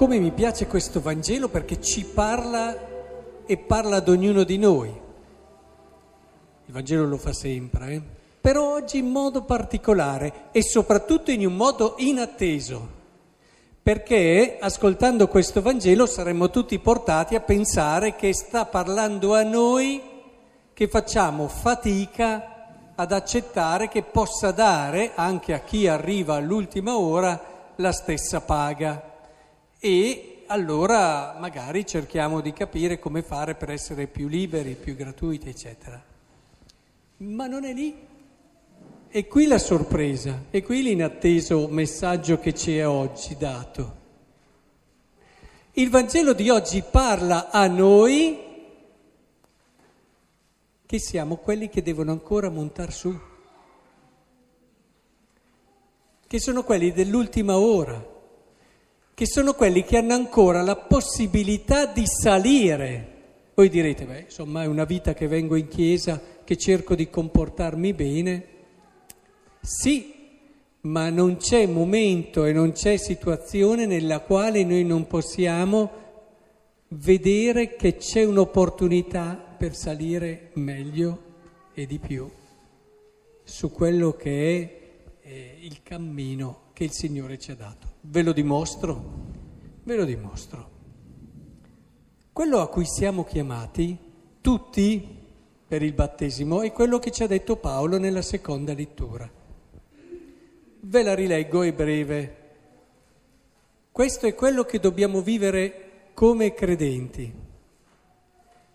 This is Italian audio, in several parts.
come mi piace questo Vangelo perché ci parla e parla ad ognuno di noi. Il Vangelo lo fa sempre, eh? però oggi in modo particolare e soprattutto in un modo inatteso, perché ascoltando questo Vangelo saremmo tutti portati a pensare che sta parlando a noi che facciamo fatica ad accettare che possa dare anche a chi arriva all'ultima ora la stessa paga e allora magari cerchiamo di capire come fare per essere più liberi, più gratuiti, eccetera. Ma non è lì. E qui la sorpresa, e qui l'inatteso messaggio che ci è oggi dato. Il Vangelo di oggi parla a noi che siamo quelli che devono ancora montare su, che sono quelli dell'ultima ora che sono quelli che hanno ancora la possibilità di salire. Voi direte, beh, insomma è una vita che vengo in chiesa, che cerco di comportarmi bene. Sì, ma non c'è momento e non c'è situazione nella quale noi non possiamo vedere che c'è un'opportunità per salire meglio e di più su quello che è eh, il cammino che il Signore ci ha dato. Ve lo dimostro? Ve lo dimostro. Quello a cui siamo chiamati, tutti, per il battesimo, è quello che ci ha detto Paolo nella seconda lettura. Ve la rileggo, è breve. Questo è quello che dobbiamo vivere come credenti.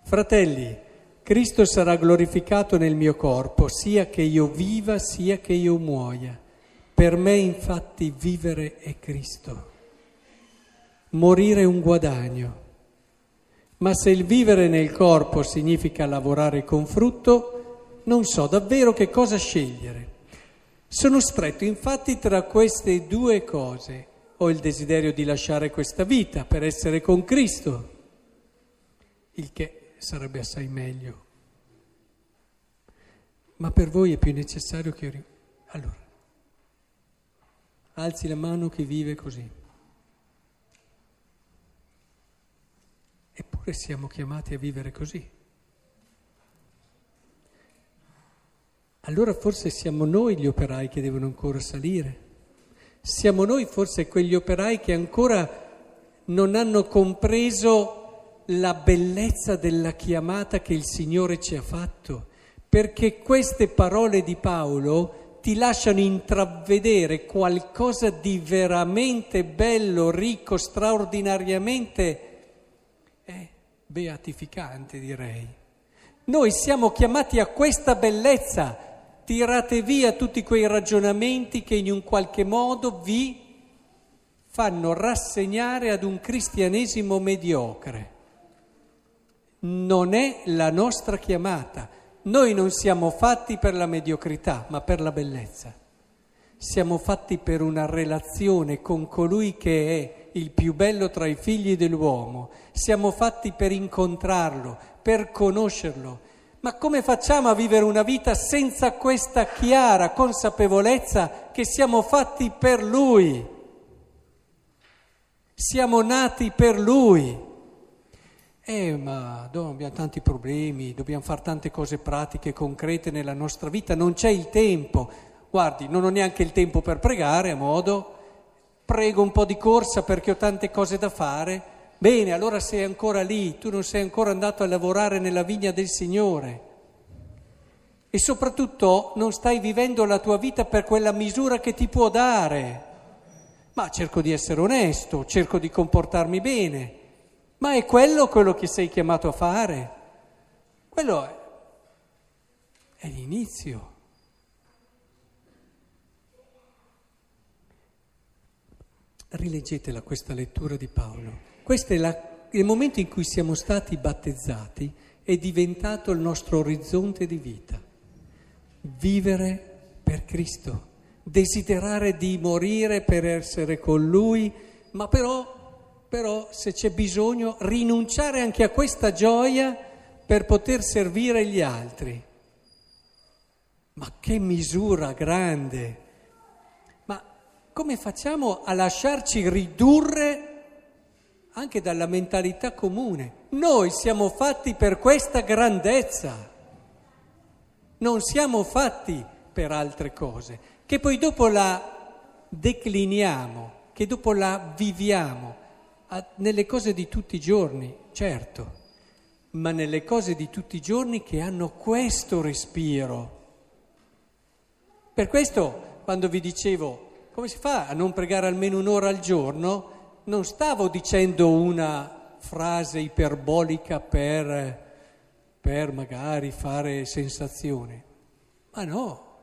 Fratelli, Cristo sarà glorificato nel mio corpo, sia che io viva, sia che io muoia. Per me infatti vivere è Cristo, morire è un guadagno, ma se il vivere nel corpo significa lavorare con frutto, non so davvero che cosa scegliere. Sono stretto infatti tra queste due cose. Ho il desiderio di lasciare questa vita per essere con Cristo, il che sarebbe assai meglio. Ma per voi è più necessario che io... Allora, Alzi la mano chi vive così. Eppure siamo chiamati a vivere così. Allora forse siamo noi gli operai che devono ancora salire. Siamo noi forse quegli operai che ancora non hanno compreso la bellezza della chiamata che il Signore ci ha fatto, perché queste parole di Paolo ti lasciano intravedere qualcosa di veramente bello, ricco, straordinariamente eh, beatificante, direi. Noi siamo chiamati a questa bellezza. Tirate via tutti quei ragionamenti che in un qualche modo vi fanno rassegnare ad un cristianesimo mediocre. Non è la nostra chiamata. Noi non siamo fatti per la mediocrità, ma per la bellezza. Siamo fatti per una relazione con colui che è il più bello tra i figli dell'uomo. Siamo fatti per incontrarlo, per conoscerlo. Ma come facciamo a vivere una vita senza questa chiara consapevolezza che siamo fatti per Lui? Siamo nati per Lui. Eh, ma abbiamo tanti problemi, dobbiamo fare tante cose pratiche, concrete nella nostra vita, non c'è il tempo. Guardi, non ho neanche il tempo per pregare, a modo, prego un po' di corsa perché ho tante cose da fare. Bene, allora sei ancora lì, tu non sei ancora andato a lavorare nella vigna del Signore. E soprattutto non stai vivendo la tua vita per quella misura che ti può dare. Ma cerco di essere onesto, cerco di comportarmi bene. Ma è quello quello che sei chiamato a fare? Quello è, è l'inizio. Rileggetela questa lettura di Paolo. Questo è la, il momento in cui siamo stati battezzati, è diventato il nostro orizzonte di vita. Vivere per Cristo, desiderare di morire per essere con Lui, ma però però se c'è bisogno rinunciare anche a questa gioia per poter servire gli altri. Ma che misura grande! Ma come facciamo a lasciarci ridurre anche dalla mentalità comune. Noi siamo fatti per questa grandezza, non siamo fatti per altre cose, che poi dopo la decliniamo, che dopo la viviamo nelle cose di tutti i giorni, certo, ma nelle cose di tutti i giorni che hanno questo respiro. Per questo, quando vi dicevo come si fa a non pregare almeno un'ora al giorno, non stavo dicendo una frase iperbolica per, per magari fare sensazione, ma no.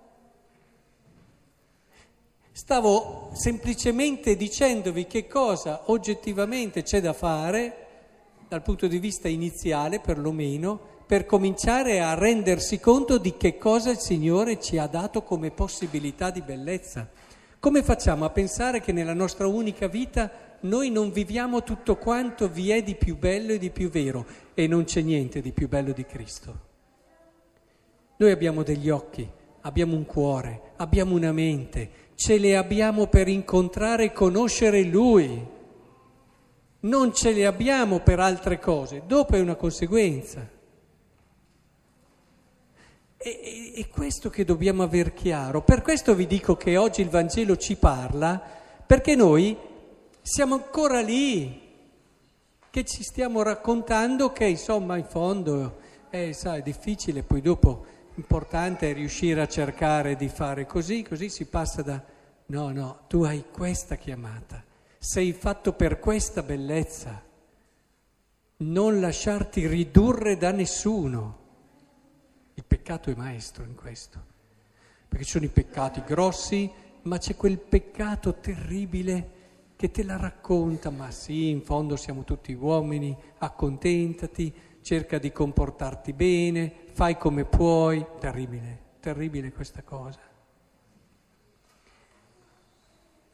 Stavo semplicemente dicendovi che cosa oggettivamente c'è da fare, dal punto di vista iniziale perlomeno, per cominciare a rendersi conto di che cosa il Signore ci ha dato come possibilità di bellezza. Come facciamo a pensare che nella nostra unica vita noi non viviamo tutto quanto vi è di più bello e di più vero e non c'è niente di più bello di Cristo. Noi abbiamo degli occhi, abbiamo un cuore, abbiamo una mente, ce le abbiamo per incontrare e conoscere Lui. Non ce le abbiamo per altre cose, dopo è una conseguenza. E, è questo che dobbiamo aver chiaro. Per questo vi dico che oggi il Vangelo ci parla, perché noi siamo ancora lì, che ci stiamo raccontando che insomma in fondo eh, sai, è difficile, poi dopo importante è riuscire a cercare di fare così, così si passa da... No, no, tu hai questa chiamata, sei fatto per questa bellezza, non lasciarti ridurre da nessuno. Il peccato è maestro in questo, perché ci sono i peccati grossi, ma c'è quel peccato terribile che te la racconta, ma sì, in fondo siamo tutti uomini, accontentati, cerca di comportarti bene, fai come puoi. Terribile, terribile questa cosa.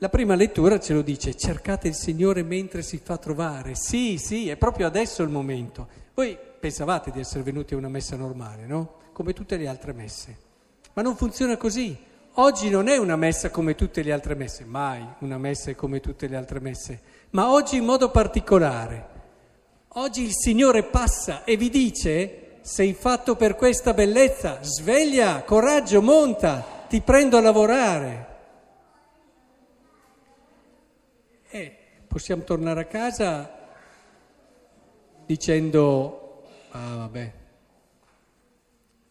La prima lettura ce lo dice, cercate il Signore mentre si fa trovare. Sì, sì, è proprio adesso il momento. Voi pensavate di essere venuti a una messa normale, no? Come tutte le altre messe. Ma non funziona così. Oggi non è una messa come tutte le altre messe, mai una messa è come tutte le altre messe, ma oggi in modo particolare. Oggi il Signore passa e vi dice, sei fatto per questa bellezza, sveglia, coraggio, monta, ti prendo a lavorare. E possiamo tornare a casa dicendo, ah vabbè,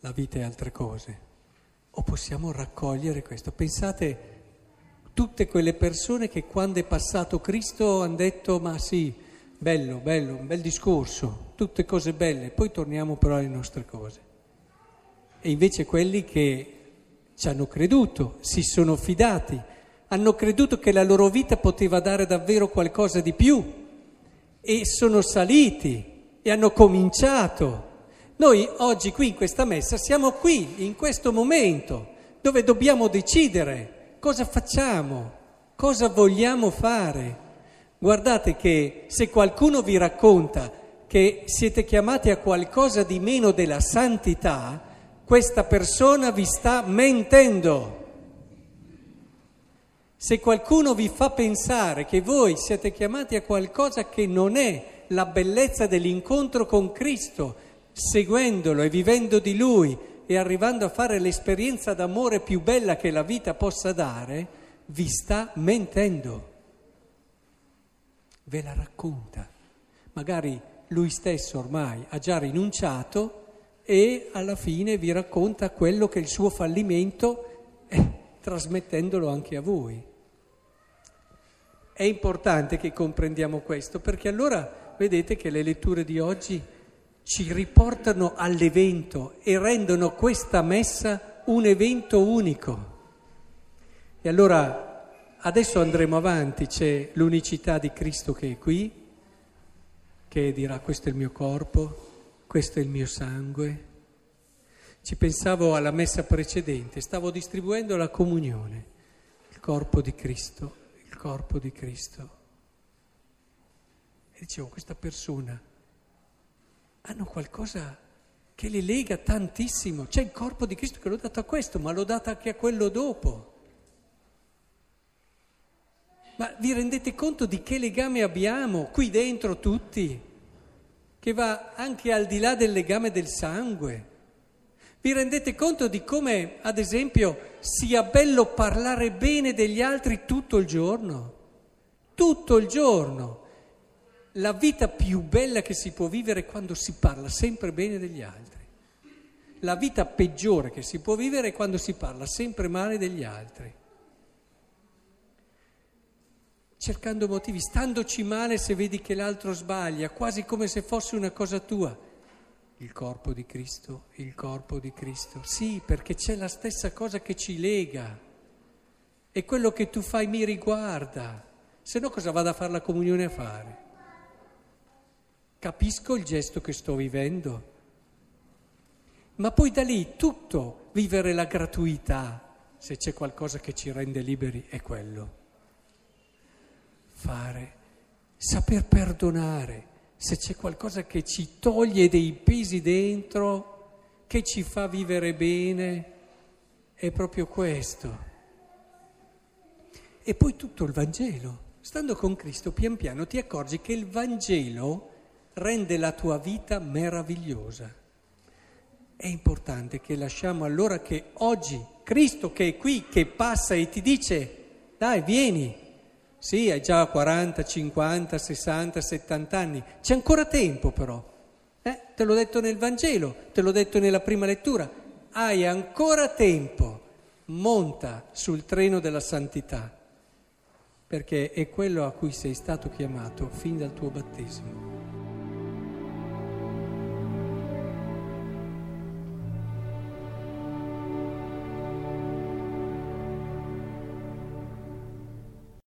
la vita è altre cose o possiamo raccogliere questo. Pensate tutte quelle persone che quando è passato Cristo hanno detto ma sì, bello, bello, un bel discorso, tutte cose belle, poi torniamo però alle nostre cose. E invece quelli che ci hanno creduto, si sono fidati, hanno creduto che la loro vita poteva dare davvero qualcosa di più e sono saliti e hanno cominciato noi oggi qui in questa messa siamo qui, in questo momento, dove dobbiamo decidere cosa facciamo, cosa vogliamo fare. Guardate che se qualcuno vi racconta che siete chiamati a qualcosa di meno della santità, questa persona vi sta mentendo. Se qualcuno vi fa pensare che voi siete chiamati a qualcosa che non è la bellezza dell'incontro con Cristo, seguendolo e vivendo di Lui e arrivando a fare l'esperienza d'amore più bella che la vita possa dare, vi sta mentendo. Ve la racconta. Magari lui stesso ormai ha già rinunciato e alla fine vi racconta quello che è il suo fallimento, eh, trasmettendolo anche a voi. È importante che comprendiamo questo perché allora vedete che le letture di oggi ci riportano all'evento e rendono questa messa un evento unico. E allora adesso andremo avanti, c'è l'unicità di Cristo che è qui, che dirà questo è il mio corpo, questo è il mio sangue. Ci pensavo alla messa precedente, stavo distribuendo la comunione, il corpo di Cristo, il corpo di Cristo. E dicevo, questa persona hanno qualcosa che li lega tantissimo. C'è il corpo di Cristo che l'ho dato a questo, ma l'ho dato anche a quello dopo. Ma vi rendete conto di che legame abbiamo qui dentro tutti, che va anche al di là del legame del sangue? Vi rendete conto di come, ad esempio, sia bello parlare bene degli altri tutto il giorno? Tutto il giorno. La vita più bella che si può vivere è quando si parla sempre bene degli altri. La vita peggiore che si può vivere è quando si parla sempre male degli altri. Cercando motivi, standoci male se vedi che l'altro sbaglia, quasi come se fosse una cosa tua il corpo di Cristo, il corpo di Cristo. Sì, perché c'è la stessa cosa che ci lega e quello che tu fai mi riguarda, se no cosa vado a fare la comunione a fare? Capisco il gesto che sto vivendo, ma poi da lì tutto vivere la gratuità, se c'è qualcosa che ci rende liberi, è quello. Fare, saper perdonare se c'è qualcosa che ci toglie dei pesi dentro, che ci fa vivere bene, è proprio questo. E poi tutto il Vangelo. Stando con Cristo, pian piano ti accorgi che il Vangelo rende la tua vita meravigliosa. È importante che lasciamo allora che oggi Cristo che è qui, che passa e ti dice, dai, vieni, sì, hai già 40, 50, 60, 70 anni, c'è ancora tempo però. Eh? Te l'ho detto nel Vangelo, te l'ho detto nella prima lettura, hai ancora tempo, monta sul treno della santità, perché è quello a cui sei stato chiamato fin dal tuo battesimo.